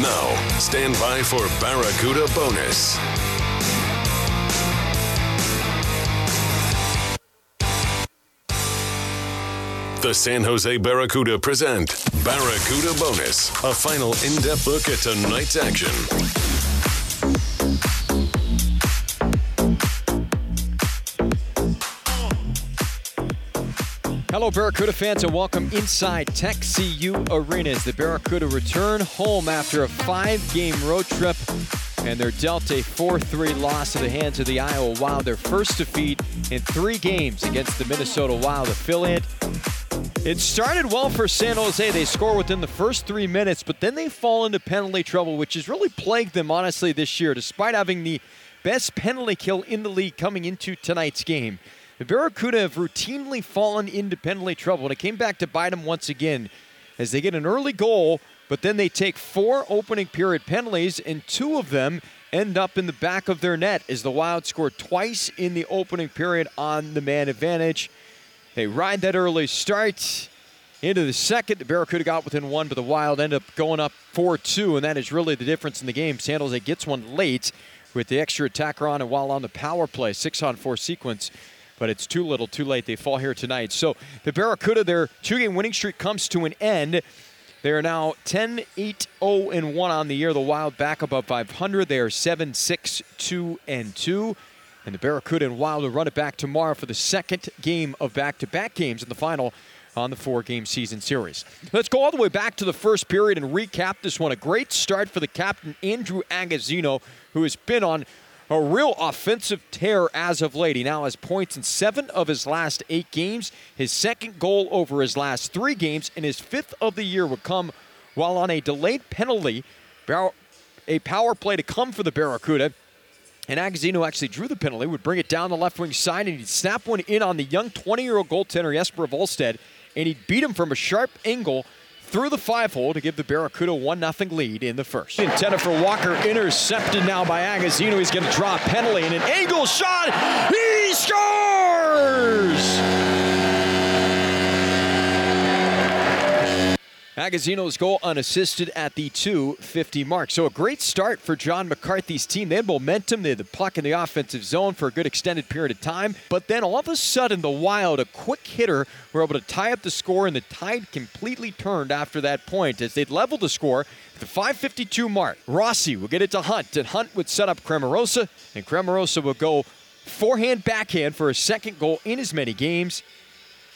Now, stand by for Barracuda Bonus. The San Jose Barracuda present Barracuda Bonus, a final in depth look at tonight's action. Hello, Barracuda fans, and welcome inside Tech CU Arena as the Barracuda return home after a five game road trip and they're dealt a 4 3 loss to the hands of the Iowa Wild, their first defeat in three games against the Minnesota Wild affiliate. It started well for San Jose. They score within the first three minutes, but then they fall into penalty trouble, which has really plagued them, honestly, this year, despite having the best penalty kill in the league coming into tonight's game. The Barracuda have routinely fallen into penalty trouble, and it came back to bite them once again as they get an early goal, but then they take four opening period penalties, and two of them end up in the back of their net as the Wild score twice in the opening period on the man advantage. They ride that early start into the second. The Barracuda got within one, but the Wild end up going up 4 2, and that is really the difference in the game. San Jose gets one late with the extra attacker on, and while on the power play, six on four sequence, but it's too little, too late. They fall here tonight. So the Barracuda, their two game winning streak comes to an end. They are now 10 8 0 and 1 on the year. The Wild back above 500. They are 7 6 2 and 2. And the Barracuda and Wild will run it back tomorrow for the second game of back to back games in the final on the four game season series. Let's go all the way back to the first period and recap this one. A great start for the captain, Andrew Agozzino, who has been on a real offensive tear as of late. He now has points in seven of his last eight games. His second goal over his last three games, and his fifth of the year would come while on a delayed penalty, a power play to come for the Barracuda. And Agozzino actually drew the penalty, would bring it down the left wing side, and he'd snap one in on the young 20 year old goaltender Jesper Wallstedt, and he'd beat him from a sharp angle through the five hole to give the Barracuda 1 0 lead in the first. Intended for Walker, intercepted now by Agozzino. He's going to draw a penalty, and an angle shot. He scores! Agozzino's goal unassisted at the 250 mark. So a great start for John McCarthy's team. They had momentum. They had the puck in the offensive zone for a good extended period of time. But then all of a sudden, the Wild, a quick hitter, were able to tie up the score, and the tide completely turned after that point as they'd leveled the score at the 552 mark. Rossi will get it to Hunt, and Hunt would set up Cramarossa, and Cramarossa will go forehand backhand for a second goal in as many games,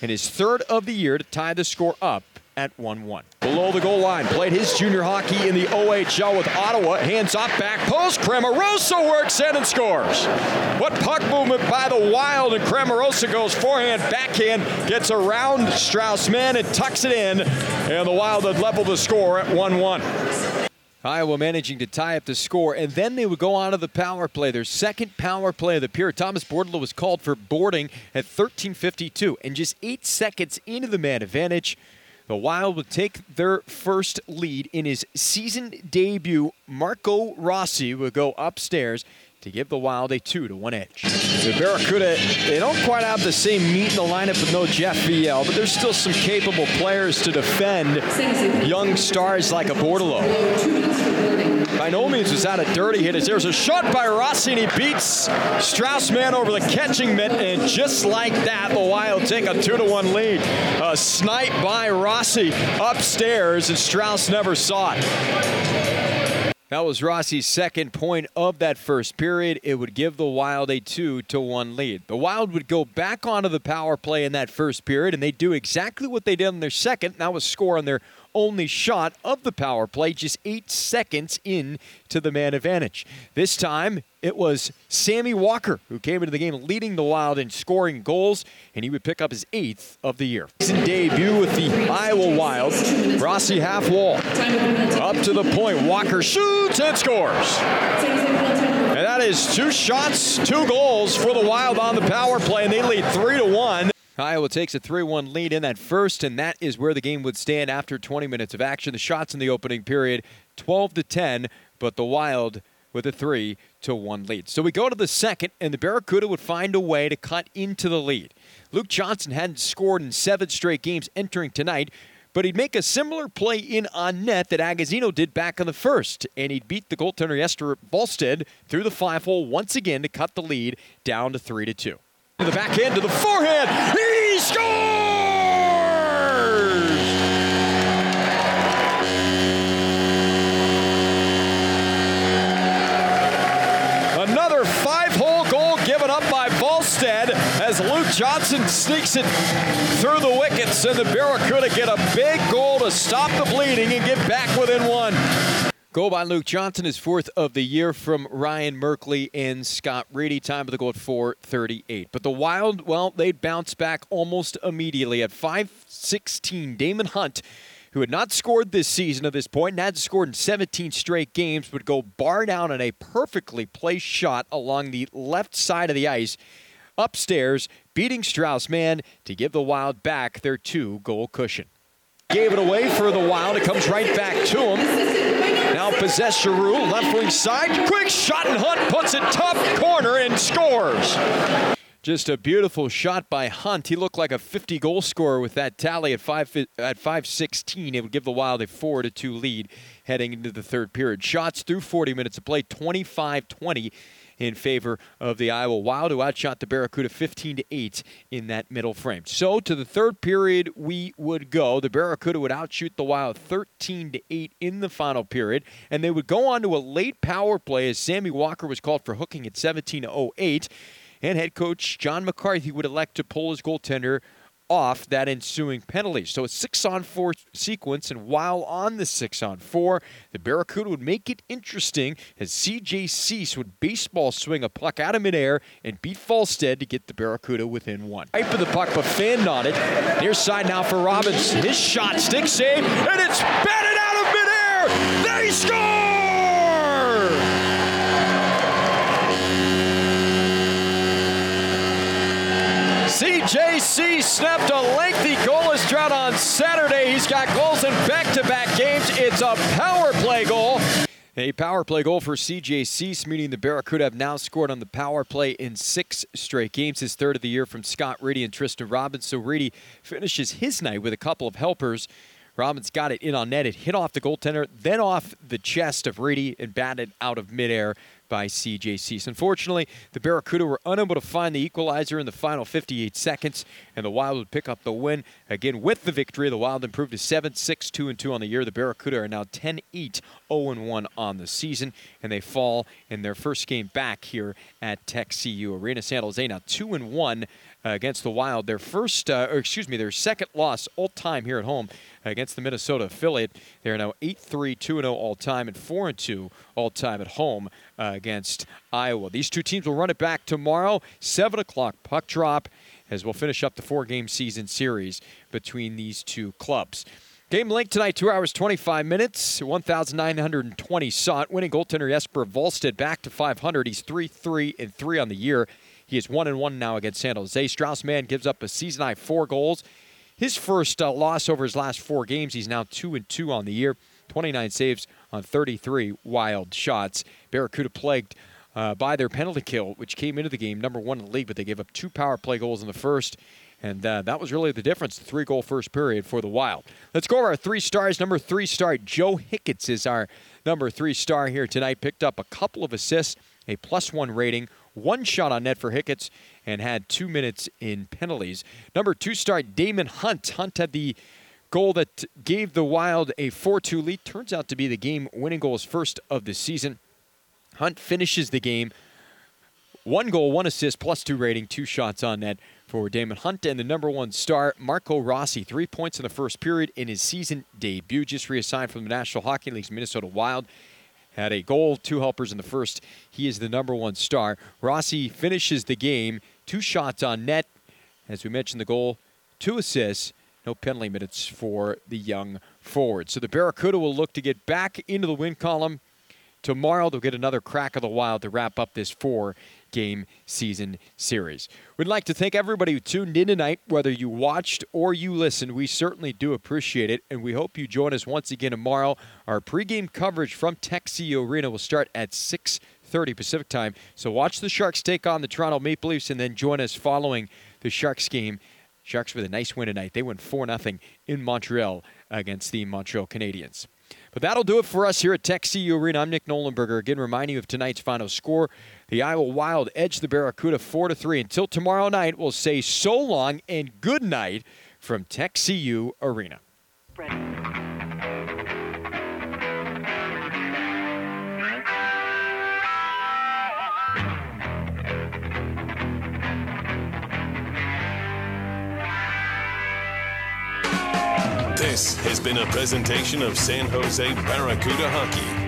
and his third of the year to tie the score up at 1 1. Below the goal line, played his junior hockey in the OHL with Ottawa. Hands up, back post. Cramarossa works in and scores. What puck movement by the Wild, and Cramarossa goes forehand, backhand, gets around Strauss Mann and tucks it in. And the Wild had leveled the score at 1 1. Iowa managing to tie up the score, and then they would go on to the power play. Their second power play of the period. Thomas Bordeleau was called for boarding at 13:52, and just eight seconds into the man advantage, the Wild would take their first lead in his season debut. Marco Rossi would go upstairs to give the Wild a 2 to 1 edge. The Barracuda, they don't quite have the same meat in the lineup with no Jeff Viel, but there's still some capable players to defend young stars like a Bordeleau. By no means was that a dirty hit. As there's a shot by Rossi, and he beats Strauss Mann over the catching mitt, and just like that, the Wild take a 2 to 1 lead. A snipe by Rossi upstairs, and Strauss never saw it. That was Rossi's second point of that first period. It would give the Wild a 2 to 1 lead. The Wild would go back onto the power play in that first period, and they do exactly what they did in their second. That was score on their only shot of the power play, just eight seconds in to the man advantage. This time, it was Sammy Walker who came into the game leading the Wild in scoring goals, and he would pick up his eighth of the year. Season debut with the Iowa Wild. Rossi half wall. Up to the point. Walker shoots and scores. And that is two shots, two goals for the Wild on the power play, and they lead 3 to 1. Iowa takes a 3 1 lead in that first, and that is where the game would stand after 20 minutes of action. The shots in the opening period 12 to 10, but the Wild with a 3 to 1 lead. So we go to the second, and the Barracuda would find a way to cut into the lead. Luke Johnson hadn't scored in seven straight games entering tonight, but he'd make a similar play in on net that Agozzino did back in the first, and he'd beat the goaltender Jesper Wallstedt through the five hole once again to cut the lead down to 3 to 2. To the back end, to the forehand. He Johnson sneaks it through the wickets, and the Barracuda get a big goal to stop the bleeding and get back within one. Goal by Luke Johnson, is fourth of the year from Ryan Merkley and Scott Reedy. Time of the goal at 438. But the Wild, well, they'd bounce back almost immediately at 516. Daemon Hunt, who had not scored this season at this point and had scored in 17 straight games, would go bar down on a perfectly placed shot along the left side of the ice upstairs, beating Strauss Mann to give the Wild back their two goal cushion. Gave it away for the Wild. It comes right back to him. Now possess Giroux, left wing side. Quick shot and Hunt puts it top corner and scores. Just a beautiful shot by Hunt. He looked like a 50 goal scorer with that tally at 5 at 516. It would give the Wild a 4 to 2 lead heading into the third period. Shots through 40 minutes of play 25-20 in favor of the Iowa Wild, who outshot the Barracuda 15 to 8 in that middle frame. So to the third period, we would go. The Barracuda would outshoot the Wild 13 to 8 in the final period, and they would go on to a late power play as Sammy Walker was called for hooking at 17 to 08. And head coach John McCarthy would elect to pull his goaltender off that ensuing penalty. So a six on four sequence, and while on the six on four, the Barracuda would make it interesting as CJ Suess would baseball swing a puck out of midair and beat Wallstedt to get the Barracuda within one. Right for the puck, but Fan it. Near side now for Robins. His shot, stick save, and it's batted out of midair. They score! CJ Suess snapped a lengthy goalless drought on Saturday. He's got goals in back-to-back games. It's a power play goal. A power play goal for CJ Suess, meaning the Barracuda have now scored on the power play in six straight games. His third of the year from Scott Reedy and Tristen Robins. So Reedy finishes his night with a couple of helpers. Robins got it in on net. It hit off the goaltender, then off the chest of Reedy and batted out of midair by CJ Suess. Unfortunately, the Barracuda were unable to find the equalizer in the final 58 seconds, and the Wild would pick up the win. Again, with the victory, the Wild improved to 7 6 2 2 on the year. The Barracuda are now 10 8 0 1 on the season, and they fall in their first game back here at Tech CU Arena. San Jose now 2 1 uh, against the Wild. Their first, uh, or excuse me, their second loss all time here at home against the Minnesota affiliate. They are now 8 3 2 0 all time and 4 2 all time at home uh, against Iowa. These two teams will run it back tomorrow, 7 o'clock puck drop, as we'll finish up the four game season series between these two clubs. Game length tonight, 2 hours 25 minutes, 1,920 sought. Winning goaltender Jesper Wallstedt back to 500. He's 3 3 and 3 on the year. He is 1 and 1 now against San Jose. Strauss Mann gives up a season high four goals. His first uh, loss over his last four games. He's now 2 and 2 on the year. 29 saves on 33 wild shots. Barracuda plagued uh, by their penalty kill, which came into the game number one in the league, but they gave up two power play goals in the first. And uh, that was really the difference, the three goal first period for the Wild. Let's go over our three stars. Number three star, Joe Hicketts is our number three star here tonight. Picked up a couple of assists, a plus one rating, one shot on net for Hicketts, and had two minutes in penalties. Number two star, Daemon Hunt. Hunt had the goal that gave the Wild a 4 2 lead. Turns out to be the game winning goal, his first of the season. Hunt finishes the game One goal, one assist, plus two rating, two shots on net for Daemon Hunt. And the number one star, Marco Rossi, three points in the first period in his season debut. Just reassigned from the National Hockey League's Minnesota Wild. Had a goal, two helpers in the first. He is the number one star. Rossi finishes the game, two shots on net. As we mentioned, the goal, two assists, no penalty minutes for the young forward. So the Barracuda will look to get back into the win column. Tomorrow they'll get another crack of the wild to wrap up this four game season series. We'd like to thank everybody who tuned in tonight, whether you watched or you listened. We certainly do appreciate it, and we hope you join us once again tomorrow. Our pregame coverage from CU Arena will start at 6:30 Pacific time. So watch the Sharks take on the Toronto Maple Leafs, and then join us following the Sharks game. Sharks with a nice win tonight. They win 4 0 in Montreal against the Montreal Canadiens. But that'll do it for us here at Tech CU Arena. I'm Nick Nollenberger. Again, reminding you of tonight's final score. The Iowa Wild edge the Barracuda 4 to 3. Until tomorrow night, we'll say so long and good night from Tech CU Arena. This has been a presentation of San Jose Barracuda Hockey